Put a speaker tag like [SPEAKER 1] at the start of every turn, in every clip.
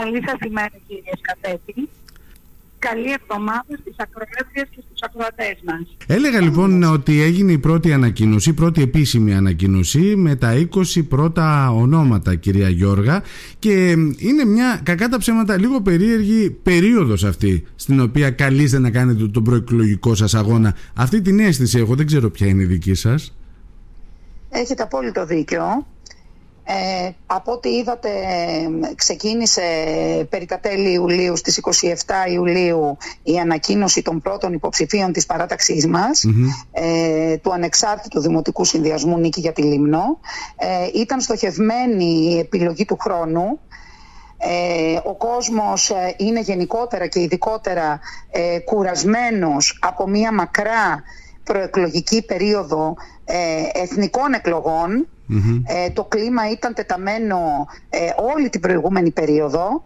[SPEAKER 1] Καλή σας ημέρα κύριε Σκατέτη. Καλή εβδομάδα στις ακροάτριες και στους ακροατές μας.
[SPEAKER 2] Έλεγα λοιπόν ότι έγινε η πρώτη ανακοίνωση, η πρώτη επίσημη ανακοίνωση με τα 20 πρώτα ονόματα κυρία Γιώργα και είναι μια κακά τα ψέματα λίγο περίεργη περίοδος αυτή στην οποία καλείστε να κάνετε τον προεκλογικό σας αγώνα. Αυτή την αίσθηση έχω, δεν ξέρω ποια είναι η δική σας.
[SPEAKER 3] Έχετε απόλυτο δίκιο. Ε, από ό,τι είδατε ξεκίνησε περί τα τέλη Ιουλίου στις 27 Ιουλίου η ανακοίνωση των πρώτων υποψηφίων της παράταξής μας ε, του ανεξάρτητου Δημοτικού Συνδυασμού Νίκη για τη Λίμνο. Ε, ήταν στοχευμένη η επιλογή του χρόνου. Ε, ο κόσμος ε, είναι γενικότερα και ειδικότερα ε, κουρασμένος από μια μακρά προεκλογική περίοδο εθνικών εκλογών ε, το κλίμα ήταν τεταμένο ε, όλη την προηγούμενη περίοδο.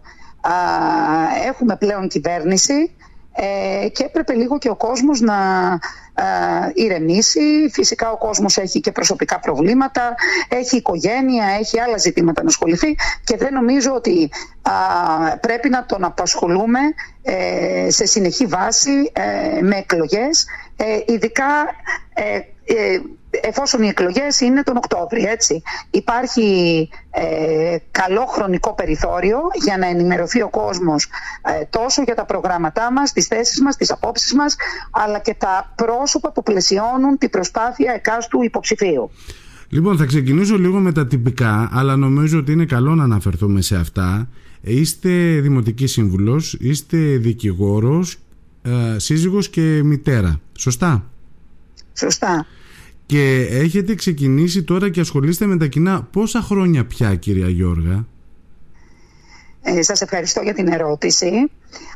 [SPEAKER 3] έχουμε πλέον κυβέρνηση ε, και έπρεπε λίγο και ο κόσμος να ηρεμήσει. Φυσικά ο κόσμος έχει και προσωπικά προβλήματα, έχει οικογένεια, έχει άλλα ζητήματα να ασχοληθεί και δεν νομίζω ότι πρέπει να τον απασχολούμε σε συνεχή βάση με εκλογές, ειδικά εφόσον οι εκλογές είναι τον Οκτώβριο, έτσι. Υπάρχει ε, καλό χρονικό περιθώριο για να ενημερωθεί ο κόσμος ε, τόσο για τα προγράμματά μας, τις θέσεις μας, τις απόψεις μας, αλλά και τα πρόσωπα που πλαισιώνουν την προσπάθεια εκάστου υποψηφίου.
[SPEAKER 2] Λοιπόν, θα ξεκινήσω λίγο με τα τυπικά, αλλά νομίζω ότι είναι καλό να αναφερθούμε σε αυτά. Είστε δημοτική σύμβουλος, είστε δικηγόρος, ε, σύζυγος και μητέρα. Σωστά;
[SPEAKER 3] Σωστά.
[SPEAKER 2] Και έχετε ξεκινήσει τώρα και ασχολείστε με τα κοινά πόσα χρόνια πια κυρία Γιώργα;
[SPEAKER 3] Ε, σας ευχαριστώ για την ερώτηση.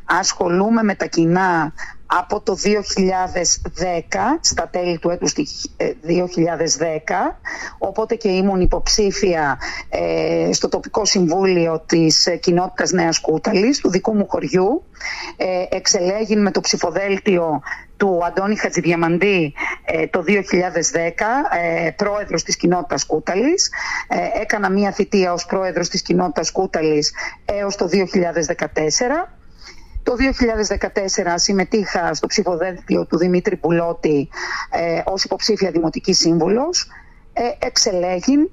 [SPEAKER 3] Ασχολούμαι με τα κοινά από το 2010, στα τέλη του έτους 2010, ε, οπότε και ήμουν υποψήφια ε, στο τοπικό συμβούλιο της κοινότητας Νέας Κούταλης, του δικού μου χωριού. Ε, εξελέγην με το ψηφοδέλτιο του Αντώνη Χατζηδιαμαντή ε, το 2010, ε, πρόεδρος της κοινότητας Κούταλης. Ε, έκανα μία θητεία ως πρόεδρος της κοινότητας Κούταλης έως το 2014. Το 2014 συμμετείχα στο ψηφοδέλτιο του Δημήτρη Πουλώτη ε, ως υποψήφια δημοτική σύμβουλος. Ε, εξελέγην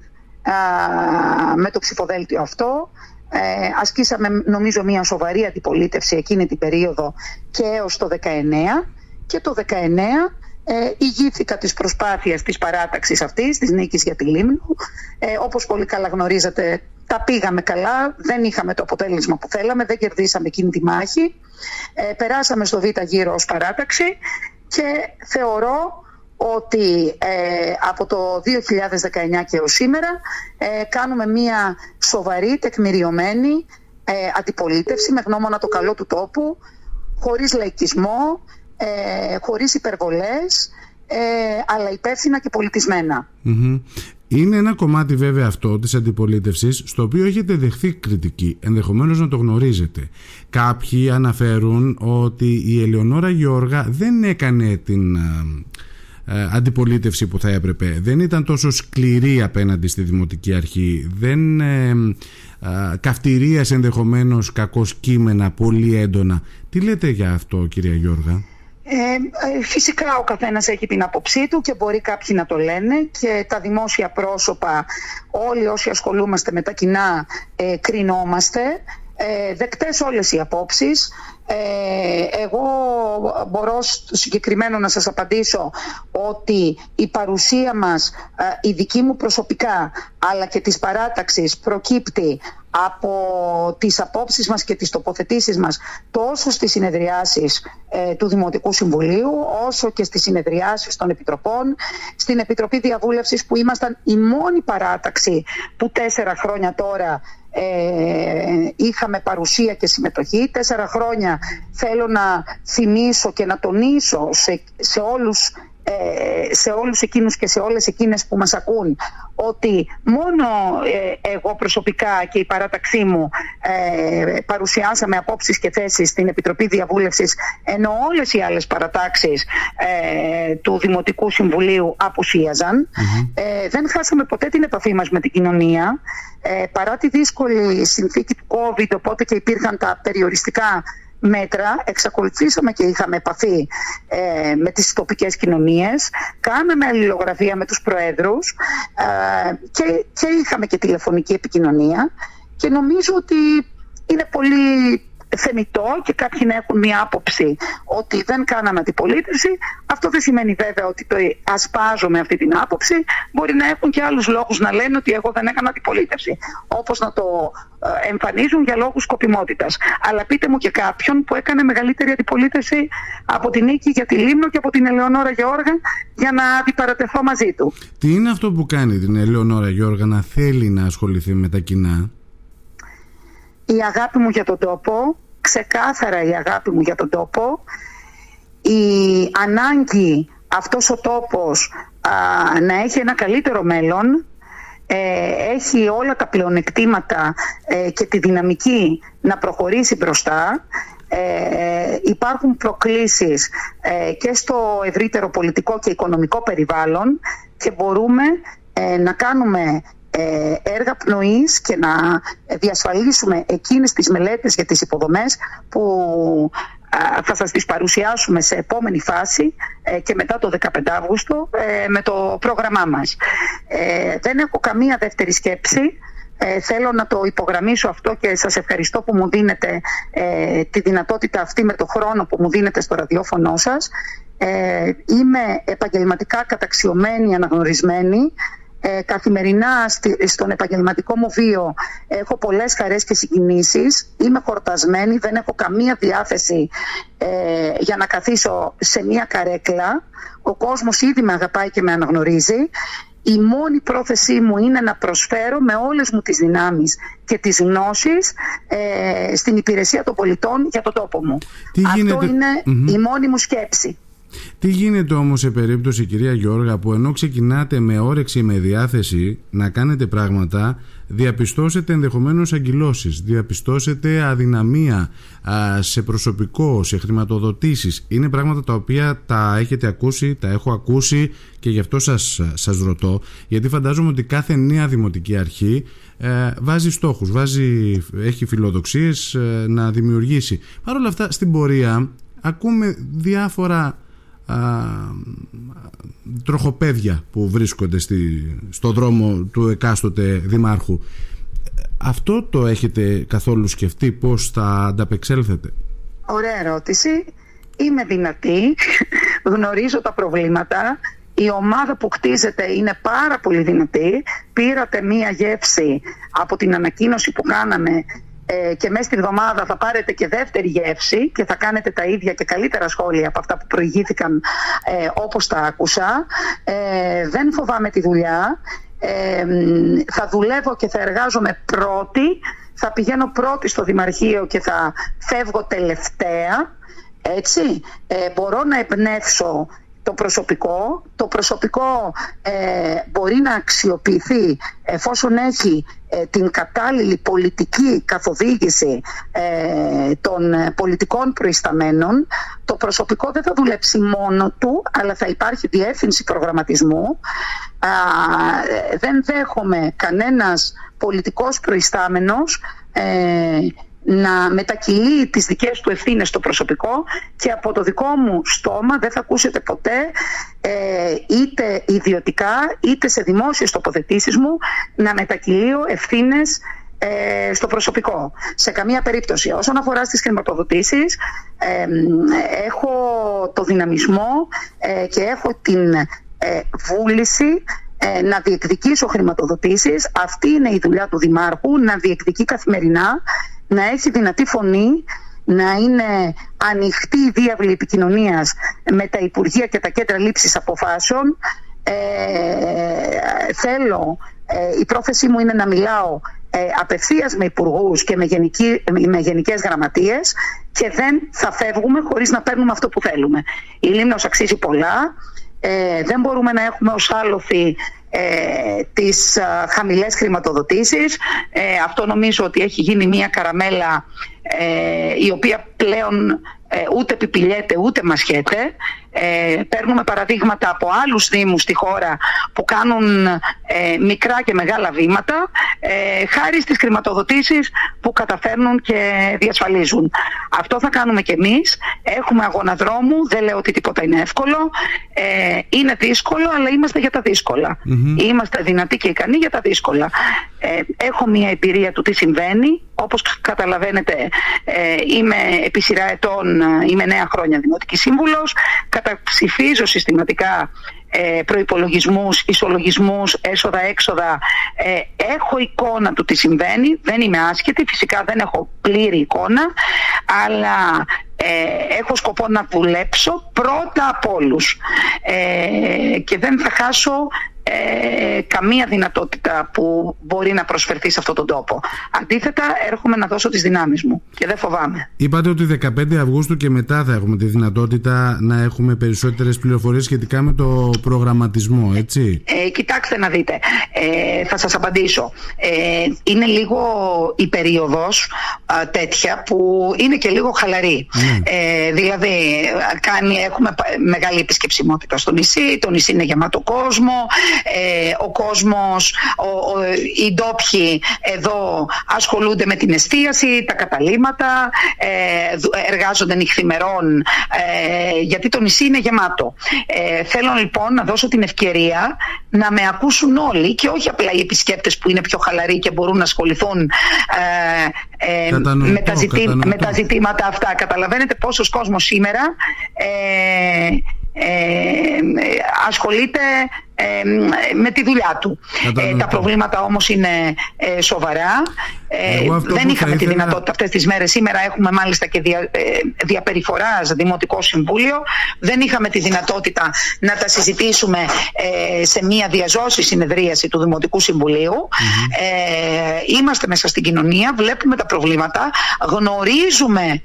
[SPEAKER 3] με το ψηφοδέλτιο αυτό. Ε, ασκήσαμε νομίζω μια σοβαρή αντιπολίτευση εκείνη την περίοδο και έως το 19 και το 19 ε, ηγήθηκα της προσπάθειας της παράταξης αυτής, της νίκης για τη Λίμνο. Ε, όπως πολύ καλά γνωρίζετε, τα πήγαμε καλά, δεν είχαμε το αποτέλεσμα που θέλαμε, δεν κερδίσαμε εκείνη τη μάχη. Ε, περάσαμε στο Β' γύρο ως παράταξη και θεωρώ ότι ε, από το 2019 και ως σήμερα ε, κάνουμε μια σοβαρή, τεκμηριωμένη ε, αντιπολίτευση με γνώμονα το καλό του τόπου, χωρίς λαϊκισμό, ε, χωρίς υπερβολές, ε, αλλά υπεύθυνα και πολιτισμενα
[SPEAKER 2] Είναι ένα κομμάτι βέβαια αυτό της αντιπολίτευσης στο οποίο έχετε δεχθεί κριτική, ενδεχομένως να το γνωρίζετε. Κάποιοι αναφέρουν ότι η Ελεονόρα Γιώργα δεν έκανε την ε, ε, αντιπολίτευση που θα έπρεπε. Δεν ήταν τόσο σκληρή απέναντι στη Δημοτική Αρχή. Δεν ε, ε, καυτηρίασε ενδεχομένως κακός κείμενα πολύ έντονα. Τι λέτε για αυτό κυρία Γιώργα;
[SPEAKER 3] Ε, ε, φυσικά ο καθένας έχει την άποψή του και μπορεί κάποιοι να το λένε και τα δημόσια πρόσωπα όλοι όσοι ασχολούμαστε με τα κοινά ε, κρινόμαστε. Ε, δεκτές όλες οι απόψεις. Ε, εγώ μπορώ συγκεκριμένο να σας απαντήσω ότι η παρουσία μας, ε, η δική μου προσωπικά αλλά και της παράταξης προκύπτει από τις απόψεις μας και τις τοποθετήσεις μας τόσο στις συνεδριάσεις ε, του Δημοτικού Συμβουλίου όσο και στις συνεδριάσεις των Επιτροπών στην Επιτροπή Διαβούλευσης που ήμασταν η μόνη παράταξη που τέσσερα χρόνια τώρα ε, είχαμε παρουσία και συμμετοχή. Τέσσερα χρόνια θέλω να θυμίσω και να τονίσω σε, σε όλους ε, σε όλους εκείνους και σε όλες εκείνες που μας ακούν ότι μόνο ε, εγώ προσωπικά και η παράταξή μου ε, παρουσιάσαμε απόψεις και θέσεις στην Επιτροπή Διαβούλευσης ενώ όλες οι άλλες παρατάξεις του Δημοτικού Συμβουλίου δεν χάσαμε ποτέ την επαφή μας με την κοινωνία παρά τη δύσκολη συνθήκη του COVID οπότε και υπήρχαν τα περιοριστικά μέτρα, εξακολουθήσαμε και είχαμε επαφή ε, με τις τοπικές κοινωνίες, κάναμε αλληλογραφία με τους προέδρους ε, και, και είχαμε και τηλεφωνική επικοινωνία και νομίζω ότι είναι πολύ θεμητό και κάποιοι να έχουν μια άποψη ότι δεν κάναμε αντιπολίτευση. Αυτό δεν σημαίνει βέβαια ότι το ασπάζομαι αυτή την άποψη. Μπορεί να έχουν και άλλους λόγους να λένε ότι εγώ δεν έκανα αντιπολίτευση. Όπως να το ε, εμφανίζουν για λόγους σκοπιμότητας. Αλλά πείτε μου και κάποιον που έκανε μεγαλύτερη αντιπολίτευση από την Νίκη για τη Λίμνο και από την Ελεονόρα Γεώργα για να αντιπαρατεθώ μαζί του.
[SPEAKER 2] Τι είναι αυτό που κάνει την Ελεονόρα Γεώργα να θέλει να ασχοληθεί με τα κοινά;
[SPEAKER 3] Η αγάπη μου για τον τόπο, ξεκάθαρα η αγάπη μου για τον τόπο, η ανάγκη αυτός ο τόπος να έχει ένα καλύτερο μέλλον, ε, έχει όλα τα πλεονεκτήματα ε, και τη δυναμική να προχωρήσει μπροστά. Ε, υπάρχουν προκλήσεις και στο ευρύτερο πολιτικό και οικονομικό περιβάλλον και μπορούμε να κάνουμε ε, έργα πνοής και να διασφαλίσουμε εκείνες τις μελέτες για τις υποδομές που θα σας τις παρουσιάσουμε σε επόμενη φάση ε, και μετά το 15 Αύγουστο ε, με το πρόγραμμά μας. Δεν έχω καμία δεύτερη σκέψη. θέλω να το υπογραμμίσω αυτό και σας ευχαριστώ που μου δίνετε τη δυνατότητα αυτή με το χρόνο που μου δίνετε στο ραδιόφωνο σας. είμαι επαγγελματικά καταξιωμένη, αναγνωρισμένη ε, καθημερινά στον επαγγελματικό μου βίο έχω πολλές χαρές και συγκινήσεις είμαι χορτασμένη, δεν έχω καμία διάθεση ε, για να καθίσω σε μία καρέκλα ο κόσμος ήδη με αγαπάει και με αναγνωρίζει η μόνη πρόθεσή μου είναι να προσφέρω με όλες μου τις δυνάμεις και τις γνώσεις ε, στην υπηρεσία των πολιτών για το τόπο μου. Αυτό είναι η μόνη μου σκέψη.
[SPEAKER 2] Τι γίνεται όμως σε περίπτωση κυρία Γιώργα που ενώ ξεκινάτε με όρεξη με διάθεση να κάνετε πράγματα διαπιστώσετε ενδεχομένως αγκυλώσεις, διαπιστώσετε αδυναμία σε προσωπικό, σε χρηματοδοτήσεις. Είναι πράγματα τα οποία τα έχετε ακούσει, τα έχω ακούσει και γι' αυτό σας, σας ρωτώ γιατί φαντάζομαι ότι κάθε νέα δημοτική αρχή ε, βάζει στόχους, βάζει, έχει φιλοδοξίες ε, να δημιουργήσει. Παρ' όλα αυτά στην πορεία ακούμε διάφορα τροχοπέδια που βρίσκονται στη, στο δρόμο του εκάστοτε δημάρχου. Αυτό το έχετε καθόλου σκεφτεί πώς θα ανταπεξέλθετε;
[SPEAKER 3] Ωραία ερώτηση. Είμαι δυνατή, γνωρίζω τα προβλήματα. Η ομάδα που χτίζεται είναι πάρα πολύ δυνατή. Πήρατε μία γεύση από την ανακοίνωση που κάναμε ε, και μέσα στη εβδομάδα θα πάρετε και δεύτερη γεύση και θα κάνετε τα ίδια και καλύτερα σχόλια από αυτά που προηγήθηκαν ε, όπως τα άκουσα. Ε, δεν φοβάμαι τη δουλειά. Ε, θα δουλεύω και θα εργάζομαι πρώτη. Θα πηγαίνω πρώτη στο Δημαρχείο και θα φεύγω τελευταία. Έτσι, ε, μπορώ να εμπνεύσω το προσωπικό. Το προσωπικό ε, μπορεί να αξιοποιηθεί εφόσον έχει ε, την κατάλληλη πολιτική καθοδήγηση ε, των πολιτικών προϊσταμένων. Το προσωπικό δεν θα δουλέψει μόνο του, αλλά θα υπάρχει διεύθυνση προγραμματισμού. δεν δέχομαι κανένας πολιτικός προϊστάμενος να μετακυλεί τις δικές του ευθύνες στο προσωπικό και από το δικό μου στόμα δεν θα ακούσετε ποτέ ε, είτε ιδιωτικά είτε σε δημόσιες τοποθετήσεις μου να μετακυλείω ευθύνες ε, στο προσωπικό. Σε καμία περίπτωση. Όσον αφορά στις χρηματοδοτήσεις ε, έχω το δυναμισμό ε, και έχω την βούληση να διεκδικήσω χρηματοδοτήσεις. Αυτή είναι η δουλειά του Δημάρχου, να διεκδικεί καθημερινά να έχει δυνατή φωνή, να είναι ανοιχτή η διάβλη επικοινωνίας με τα Υπουργεία και τα κέντρα λήψης αποφάσεων. Ε, θέλω, ε, η πρόθεσή μου είναι να μιλάω ε, απευθείας με υπουργούς και με, γενική, με γενικές γραμματείες και δεν θα φεύγουμε χωρίς να παίρνουμε αυτό που θέλουμε. Η Λίμνος αξίζει πολλά, Ε, δεν μπορούμε να έχουμε ως άλοθη ε, τις ε, χαμηλές χρηματοδοτήσεις. Ε, αυτό νομίζω ότι έχει γίνει μια καραμέλα ε, η οποία πλέον ε, ούτε επιπηλιέται ούτε μασχέται. Ε, παίρνουμε παραδείγματα από άλλους δήμους στη χώρα που κάνουν ε, μικρά και μεγάλα βήματα ε, χάρη στις χρηματοδοτήσεις που καταφέρνουν και διασφαλίζουν. Αυτό θα κάνουμε και εμείς. Έχουμε αγώνα δρόμου, δεν λέω ότι τίποτα είναι εύκολο. Ε, είναι δύσκολο, αλλά είμαστε για τα δυσκολα Είμαστε δυνατοί και ικανοί για τα δύσκολα. Ε, έχω μια εμπειρία του τι συμβαίνει. Όπως καταλαβαίνετε ε, είμαι επί σειρά ετών, είμαι νέα χρόνια Δημοτική Σύμβουλος καταψηφίζω συστηματικά ε, προϋπολογισμούς, ισολογισμούς, έσοδα-έξοδα. Ε, έχω εικόνα του τι συμβαίνει, δεν είμαι άσχετη, φυσικά δεν έχω πλήρη εικόνα, αλλά ε, έχω σκοπό να δουλέψω πρώτα από όλους ε, και δεν θα χάσω ε, καμία δυνατότητα που μπορεί να προσφερθεί σε αυτόν τον τόπο. Αντίθετα, έρχομαι να δώσω τις δυνάμεις μου και δεν φοβάμαι.
[SPEAKER 2] Είπατε ότι 15 Αυγούστου και μετά θα έχουμε τη δυνατότητα να έχουμε περισσότερες πληροφορίες σχετικά με το προγραμματισμό, έτσι;
[SPEAKER 3] Ε, κοιτάξτε να δείτε, ε, θα σας απαντήσω. Ε, είναι λίγο η περίοδος τέτοια που είναι και λίγο χαλαρή. Ναι. Ε, δηλαδή, κάνει, έχουμε μεγάλη επισκεψιμότητα στο νησί, το νησί είναι γεμάτο κόσμο, ε, ο κόσμος, ο, ο, οι ντόπιοι εδώ ασχολούνται με την εστίαση, τα καταλήματα, ε, εργάζονται νυχθημερών ε, γιατί το νησί είναι γεμάτο. Ε, θέλω λοιπόν να δώσω την ευκαιρία να με ακούσουν όλοι και όχι απλά οι επισκέπτες που είναι πιο χαλαροί και μπορούν να ασχοληθούν ε, ε, με, τα με τα ζητήματα αυτά. Καταλαβαίνετε πόσος κόσμος σήμερα ε, ε, ασχολείται ε, με τη δουλειά του. Ε, τα προβλήματα όμως είναι ε, σοβαρά. δεν είχαμε τη δυνατότητα αυτές τις μέρες. Σήμερα έχουμε μάλιστα και δια, διαπεριφοράς Δημοτικό Συμβούλιο. Δεν είχαμε τη δυνατότητα να τα συζητήσουμε σε μια διαζώση συνεδρίαση του Δημοτικού είμαστε μέσα στην κοινωνία, βλέπουμε τα προβλήματα, γνωρίζουμε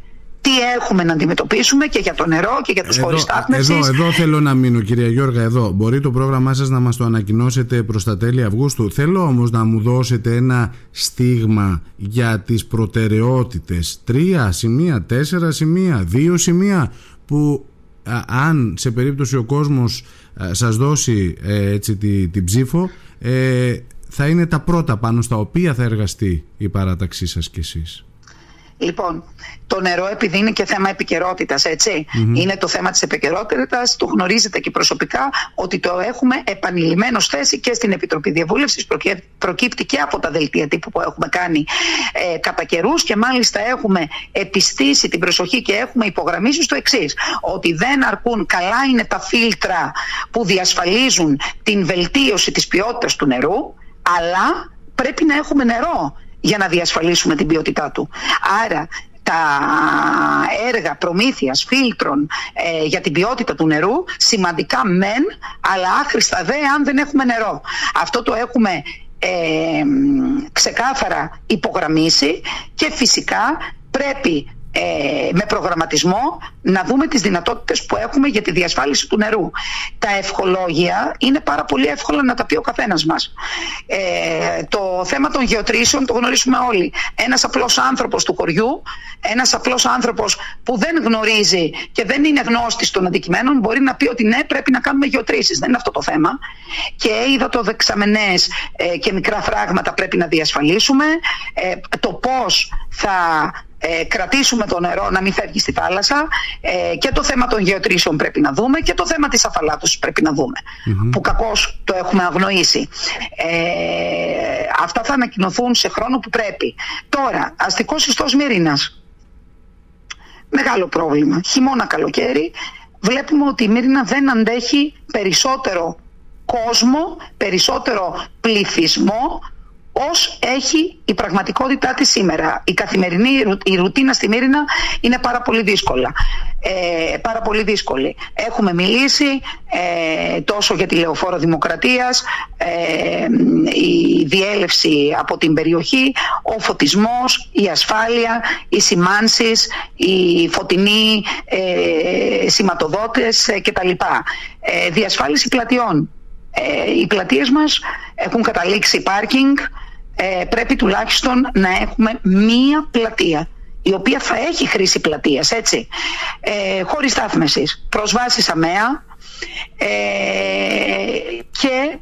[SPEAKER 3] τι έχουμε να αντιμετωπίσουμε και για το νερό και για τους χώρους
[SPEAKER 2] Εδώ, εδώ θέλω να μείνω κυρία Γιώργα, εδώ. Μπορεί το πρόγραμμά σας να μας το ανακοινώσετε προς τα τέλη Αυγούστου. Θέλω όμως να μου δώσετε ένα στίγμα για τις προτεραιότητες. Τρία σημεία, τέσσερα σημεία, δύο σημεία που αν σε περίπτωση ο κόσμος σας δώσει ε, έτσι τη, την ψήφο ε, θα είναι τα πρώτα πάνω στα οποία θα εργαστεί η παράταξή σας κι εσείς.
[SPEAKER 3] Λοιπόν, το νερό επειδή είναι και θέμα επικαιρότητας, Είναι το θέμα της επικαιρότητας. Το γνωρίζετε και προσωπικά ότι το έχουμε επανειλημμένο θέση και στην Επιτροπή Διαβούλευσης. Προκύπτει και από τα δελτία τύπου που έχουμε κάνει ε, κατά καιρούς και μάλιστα έχουμε επιστήσει την προσοχή και έχουμε υπογραμμίσει στο εξής. Ότι δεν αρκούν καλά είναι τα φίλτρα που διασφαλίζουν την βελτίωση της ποιότητας του νερού, αλλά πρέπει να έχουμε νερό για να διασφαλίσουμε την ποιότητά του. Άρα τα έργα προμήθειας φίλτρων ε, για την ποιότητα του νερού σημαντικά μεν, αλλά άχρηστα δε αν δεν έχουμε νερό. Αυτό το έχουμε ε, ξεκάθαρα υπογραμμίσει και φυσικά πρέπει ε, με προγραμματισμό να δούμε τις δυνατότητες που έχουμε για τη διασφάλιση του νερού. Τα ευχολόγια είναι πάρα πολύ εύκολα να τα πει ο καθένας μας. Ε, το θέμα των γεωτρήσεων το γνωρίζουμε όλοι. Ένας απλός άνθρωπος του χωριού, ένας απλός άνθρωπος που δεν γνωρίζει και δεν είναι γνώστης των αντικειμένων μπορεί να πει ότι ναι πρέπει να κάνουμε γεωτρήσεις. Δεν είναι αυτό το θέμα. Και είδα το δεξαμενές ε, και μικρά φράγματα πρέπει να διασφαλίσουμε. Ε, το πώς θα ε, κρατήσουμε το νερό να μην φεύγει στη θάλασσα. Ε, και το θέμα των γεωτρήσεων πρέπει να δούμε και το θέμα της αφαλάτωσης πρέπει να δουμε που κακώς το έχουμε αγνοήσει. Ε, αυτά θα ανακοινωθούν σε χρόνο που πρέπει. Τώρα αστικός ιστός Μύρινας. Μεγάλο πρόβλημα. Χειμώνα καλοκαίρι. Βλέπουμε ότι η Μύρινα δεν αντέχει περισσότερο κόσμο περισσότερο πληθυσμό ως έχει η πραγματικότητά της σήμερα. Η καθημερινή η ρουτίνα στη Μύρινα είναι πάρα πολύ δύσκολα. ε, πάρα πολύ δύσκολη. Έχουμε μιλήσει ε, τόσο για τη λεωφόρο δημοκρατίας, ε, η διέλευση από την περιοχή, ο φωτισμός, η ασφάλεια, οι σημάνσεις, οι φωτεινοί ε, σηματοδότες ε, κτλ. Ε, διασφάλιση πλατιών. Ε, οι πλατείες μας έχουν καταλήξει πάρκινγκ, ε, πρέπει τουλάχιστον να έχουμε μία πλατεία η οποία θα έχει χρήση πλατείας, έτσι, ε, χωρίς στάθμεσης, προσβάσεις αμαία ε, και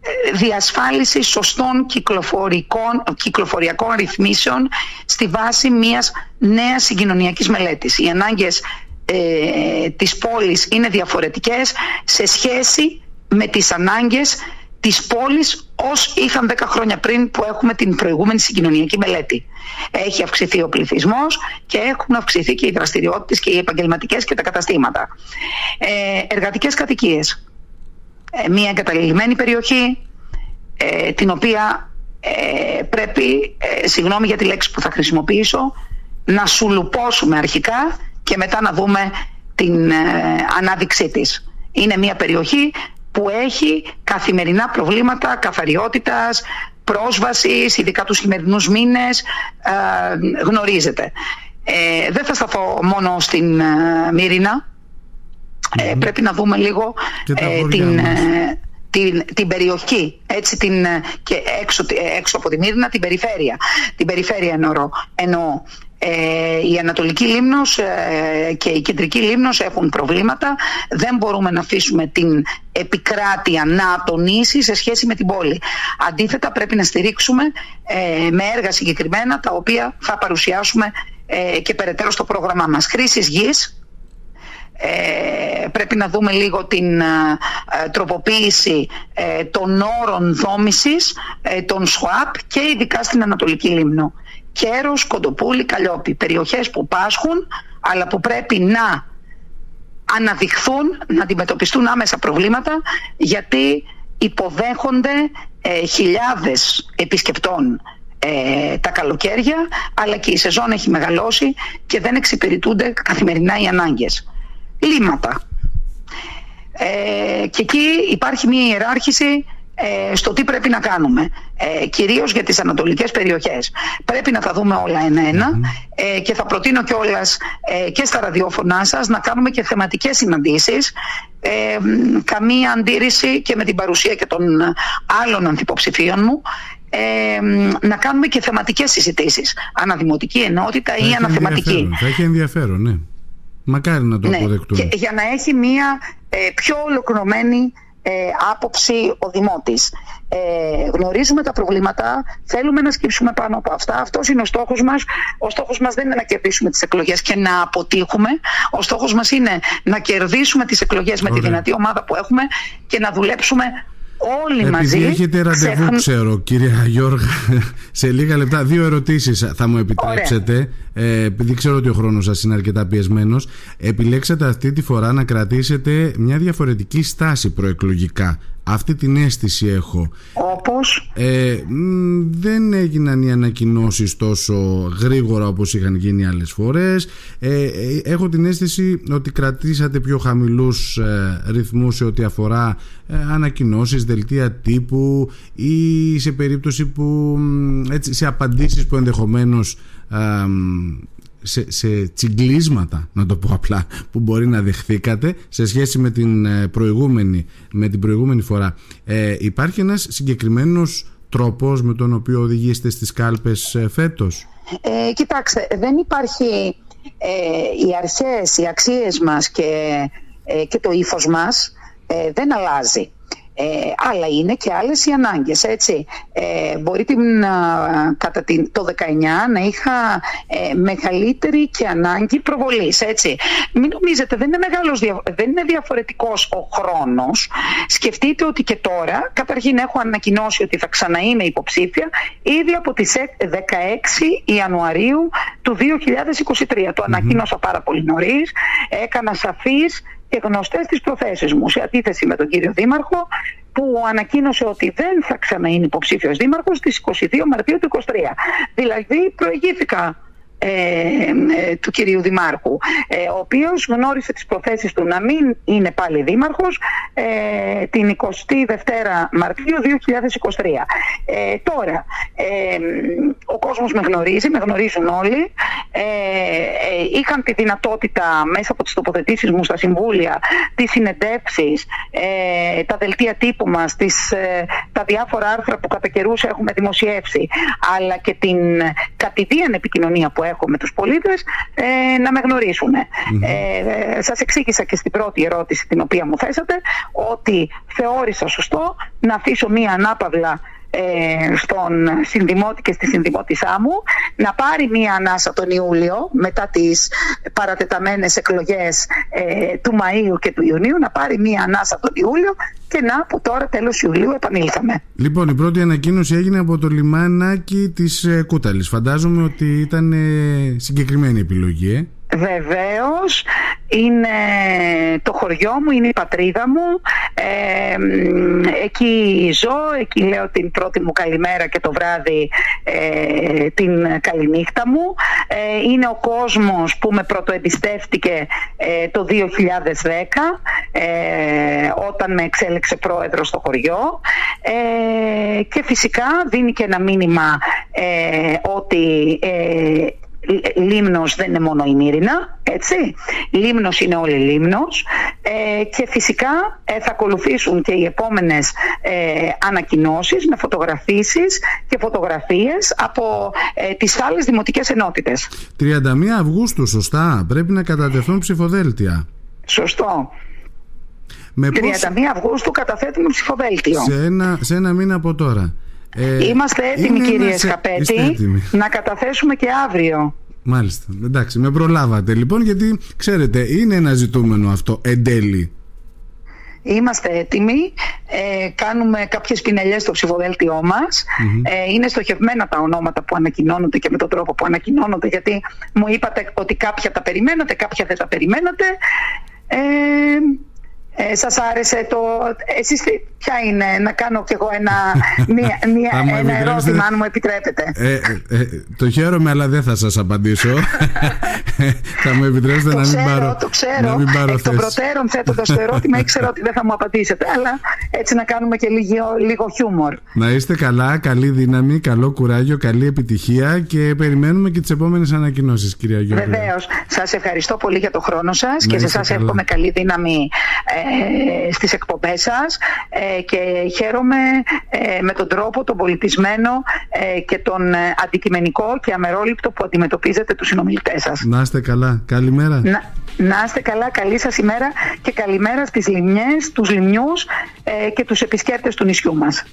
[SPEAKER 3] ε, διασφάλιση σωστών κυκλοφορικών, κυκλοφοριακών ρυθμίσεων στη βάση μιας νέας συγκοινωνιακής μελέτης. Οι ανάγκες ε, της πόλης είναι διαφορετικές σε σχέση με τις ανάγκες της πόλης ως είχαν 10 χρόνια πριν που έχουμε την προηγούμενη συγκοινωνιακή μελέτη. Έχει αυξηθεί ο πληθυσμός και έχουν αυξηθεί και οι δραστηριότητες και οι επαγγελματικές και τα καταστήματα. Ε, εργατικές κατοικίες. Ε, μια εγκαταλειμμένη περιοχή ε, την οποία ε, πρέπει, ε, συγγνώμη για τη λέξη που θα χρησιμοποιήσω, να σουλουπώσουμε αρχικά και μετά να δούμε την ανάδειξή της. Είναι μια περιοχή που έχει καθημερινά προβλήματα καθαριότητας, πρόσβασης, ειδικά τους χειμερινούς μήνες, ε, γνωρίζετε. Ε, δεν θα σταθώ μόνο στην ε, Μύρινα. Ε, πρέπει να δούμε λίγο ε, την, την, την περιοχή έτσι, την, και έξω, έξω από τη Μύρινα την περιφέρεια. Την περιφέρεια εννοώ. εννοώ. Ε, η Ανατολική Λίμνος ε, και η Κεντρική Λίμνος έχουν προβλήματα. Δεν μπορούμε να αφήσουμε την επικράτεια να ατονίσει σε σχέση με την πόλη. Αντίθετα πρέπει να στηρίξουμε ε, με έργα συγκεκριμένα τα οποία θα παρουσιάσουμε και περαιτέρω στο πρόγραμμά μας. Χρήσης γης, πρέπει να δούμε λίγο την τροποποίηση των όρων δόμησης των ΣΟΑΠ και ειδικά στην Ανατολική Λίμνο. Κέρος, Κοντοπούλη, Καλλιόπη. Περιοχές που πάσχουν αλλά που πρέπει να αναδειχθούν, να αντιμετωπιστούν άμεσα προβλήματα γιατί υποδέχονται ε, χιλιάδες επισκεπτών ε, τα καλοκαίρια αλλά και η σεζόν έχει μεγαλώσει και δεν εξυπηρετούνται καθημερινά οι ανάγκες. Λύματα. Ε, και εκεί υπάρχει μια ιεράρχηση ε, στο τι πρέπει να κάνουμε, ε, κυρίως για τις ανατολικές περιοχές. Πρέπει να τα δούμε όλα ε, και θα προτείνω κιόλας ε, και στα ραδιόφωνά σας να κάνουμε και θεματικές συναντήσεις ε, καμία αντίρρηση και με την παρουσία και των άλλων ανθυποψηφίων μου ε, να κάνουμε και θεματικές συζητήσεις αναδημοτική ενότητα ή αναθεματική.
[SPEAKER 2] Θα έχει ενδιαφέρον, ναι. Μακάρι να το ναι. αποδεκτούμε.
[SPEAKER 3] για να έχει μια ε, πιο ολοκληρωμένη ε, άποψη ο Δημότης. Ε, γνωρίζουμε τα προβλήματα, θέλουμε να σκύψουμε πάνω από αυτά. Αυτός είναι ο στόχος μας. Ο στόχος μας δεν είναι να κερδίσουμε τις εκλογές και να αποτύχουμε. Ο στόχος μας είναι να κερδίσουμε τις εκλογές με τη δυνατή ομάδα που έχουμε και να δουλέψουμε όλοι
[SPEAKER 2] Επειδή
[SPEAKER 3] μαζί.
[SPEAKER 2] έχετε ραντεβού, ξέρω, κύριε Γιώργα, σε λίγα λεπτά. Δύο ερωτήσεις θα μου επιτρέψετε. Ε, επειδή ξέρω ότι ο χρόνος σας είναι αρκετά πιεσμένος, επιλέξατε αυτή τη φορά να κρατήσετε μια διαφορετική στάση προεκλογικά αυτή την αίσθηση έχω.
[SPEAKER 3] Όπως;
[SPEAKER 2] Ε, δεν έγιναν οι ανακοινώσεις τόσο γρήγορα όπως είχαν γίνει άλλες φορές. Ε, ε, έχω την αίσθηση ότι κρατήσατε πιο χαμηλούς ε, ρυθμούς σε ό,τι αφορά ε, ανακοινώσεις, δελτία τύπου ή σε περίπτωση που έτσι, σε απαντήσεις που ενδεχομένως σε, σε τσιγκλίσματα, να το πω απλά, που μπορεί να δεχθήκατε σε σχέση με την ε, προηγούμενη, με την προηγούμενη φορά. Ε, υπάρχει ένας συγκεκριμένος τρόπος με τον οποίο οδηγήσετε στις κάλπες ε, φέτος;
[SPEAKER 3] Ε, κοιτάξτε, δεν υπάρχει ε, οι αρχές, οι αξίες μας και, και το ύφος μας δεν αλλάζει. Ε, αλλά είναι και άλλες οι ανάγκες, έτσι. Ε, μπορεί την, κατά την, το 19 να είχα ε, μεγαλύτερη και ανάγκη προβολής, έτσι. Μην νομίζετε, δεν είναι, μεγάλος, δεν είναι διαφορετικός ο χρόνος. Σκεφτείτε ότι και τώρα, καταρχήν έχω ανακοινώσει ότι θα ξαναείμαι υποψήφια ήδη από τις 16 Ιανουαρίου του 2023. Το ανακοίνωσα πάρα πολύ νωρίς, έκανα σαφής και γνωστές τις προθέσεις μου, σε αντίθεση με τον κύριο Δήμαρχο, που ανακοίνωσε ότι δεν θα ξαναείνει υποψήφιος Δήμαρχος στις 22 Μαρτίου του 2023. Δηλαδή, προηγήθηκα ε, ε, του κυρίου Δημάρχου ε, ο οποίος γνώρισε τις προθέσεις του να μην είναι πάλι δήμαρχος ε, την 22η Μαρτίου 2023 ε, τώρα ο κόσμος με γνωρίζει με γνωρίζουν όλοι. Είχαν τη δυνατότητα μέσα από τις τοποθετήσεις μου στα συμβούλια τις συνεντεύξεις τα δελτία τύπου μας τις, τα διάφορα άρθρα που κατά καιρούς έχουμε δημοσιεύσει αλλά και την κατηδίαν επικοινωνία που έχω με τους πολίτες ε, να με γνωρίσουν. Ε, σας εξήγησα και στην πρώτη ερώτηση την οποία μου θέσατε ότι θεώρησα σωστό να αφήσω μία ανάπαυλα ε, στον συνδημότη και στη συνδημότησά μου να πάρει μία ανάσα τον Ιούλιο μετά τις παρατεταμένες εκλογές ε, του Μαΐου και του Ιουνίου να πάρει μία ανάσα τον Ιούλιο και να που τώρα τέλος Ιουλίου επανήλθαμε.
[SPEAKER 2] Λοιπόν η πρώτη ανακοίνωση έγινε από το λιμάνάκι της ε, Κούταλης. Φαντάζομαι ότι ήταν συγκεκριμένη επιλογή. Ε;
[SPEAKER 3] Βεβαίως είναι το χωριό μου, είναι η πατρίδα μου. Ε, εκεί ζω, εκεί λέω την πρώτη μου καλημέρα και το βράδυ ε, την καληνύχτα μου. Ε, είναι ο κόσμος που με πρωτοεμπιστεύτηκε ε, το 2010 όταν με εξέλεξε πρόεδρος στο χωριό. Και φυσικά δίνει και ένα μήνυμα ότι Λίμνος δεν είναι μόνο η Μύρινα, έτσι. Λίμνος είναι όλη Λίμνος ε, και φυσικά ε, θα ακολουθήσουν και οι επόμενες ε, ανακοινώσεις με φωτογραφίσεις και φωτογραφίες από ε, τις άλλες δημοτικές ενότητες.
[SPEAKER 2] 31 Αυγούστου, σωστά. Πρέπει να κατατεθούν ψηφοδέλτια.
[SPEAKER 3] Σωστό. Με 31 Αυγούστου καταθέτουμε ψηφοδέλτιο.
[SPEAKER 2] Σε ένα, σε ένα μήνα από τώρα.
[SPEAKER 3] Ε, Είμαστε έτοιμοι κύριε ένα... Σκαπέτη να καταθέσουμε και αύριο.
[SPEAKER 2] Μάλιστα. Εντάξει, με προλάβατε λοιπόν γιατί ξέρετε είναι ένα ζητούμενο αυτό εν τέλει.
[SPEAKER 3] Είμαστε έτοιμοι, ε, κάνουμε κάποιες πινελιές στο ψηφοδέλτιό μας. Ε, είναι στοχευμένα τα ονόματα που ανακοινώνονται και με τον τρόπο που ανακοινώνονται γιατί μου είπατε ότι κάποια τα περιμένατε, κάποια δεν τα περιμένατε. Ε, ε, σας άρεσε το... Εσείς ποια είναι, να κάνω κι εγώ ένα, μια, μια, ένα ερώτημα αν μου επιτρέπετε.
[SPEAKER 2] Ε, ε, ε, το χαίρομαι αλλά δεν θα σας απαντήσω. θα μου επιτρέψετε
[SPEAKER 3] το
[SPEAKER 2] να μην
[SPEAKER 3] πάρω Το ξέρω, να μην πάρω εκ των προτέρων θέτοντας το ερώτημα ήξερα ότι δεν θα μου απαντήσετε. Αλλά έτσι να κάνουμε και λίγο, λίγο χιούμορ.
[SPEAKER 2] Να είστε καλά, καλή δύναμη, καλό κουράγιο, καλή επιτυχία και περιμένουμε και τις επόμενες ανακοινώσεις κυρία Γιώργη.
[SPEAKER 3] Βεβαίως. Σας ευχαριστώ πολύ για το χρόνο σας και σε εσάς εύχομαι καλή δύναμη ε, ε, στις εκπομπές σας ε, και χαίρομαι ε, με τον τρόπο, τον πολιτισμένο και τον αντικειμενικό και αμερόληπτο που αντιμετωπίζετε τους συνομιλητές σας.
[SPEAKER 2] Να είστε καλά. Καλημέρα.
[SPEAKER 3] Να, να είστε καλά. Καλή σας ημέρα και καλημέρα στις λιμιές, τους λιμιούς και τους επισκέπτες του νησιού μας.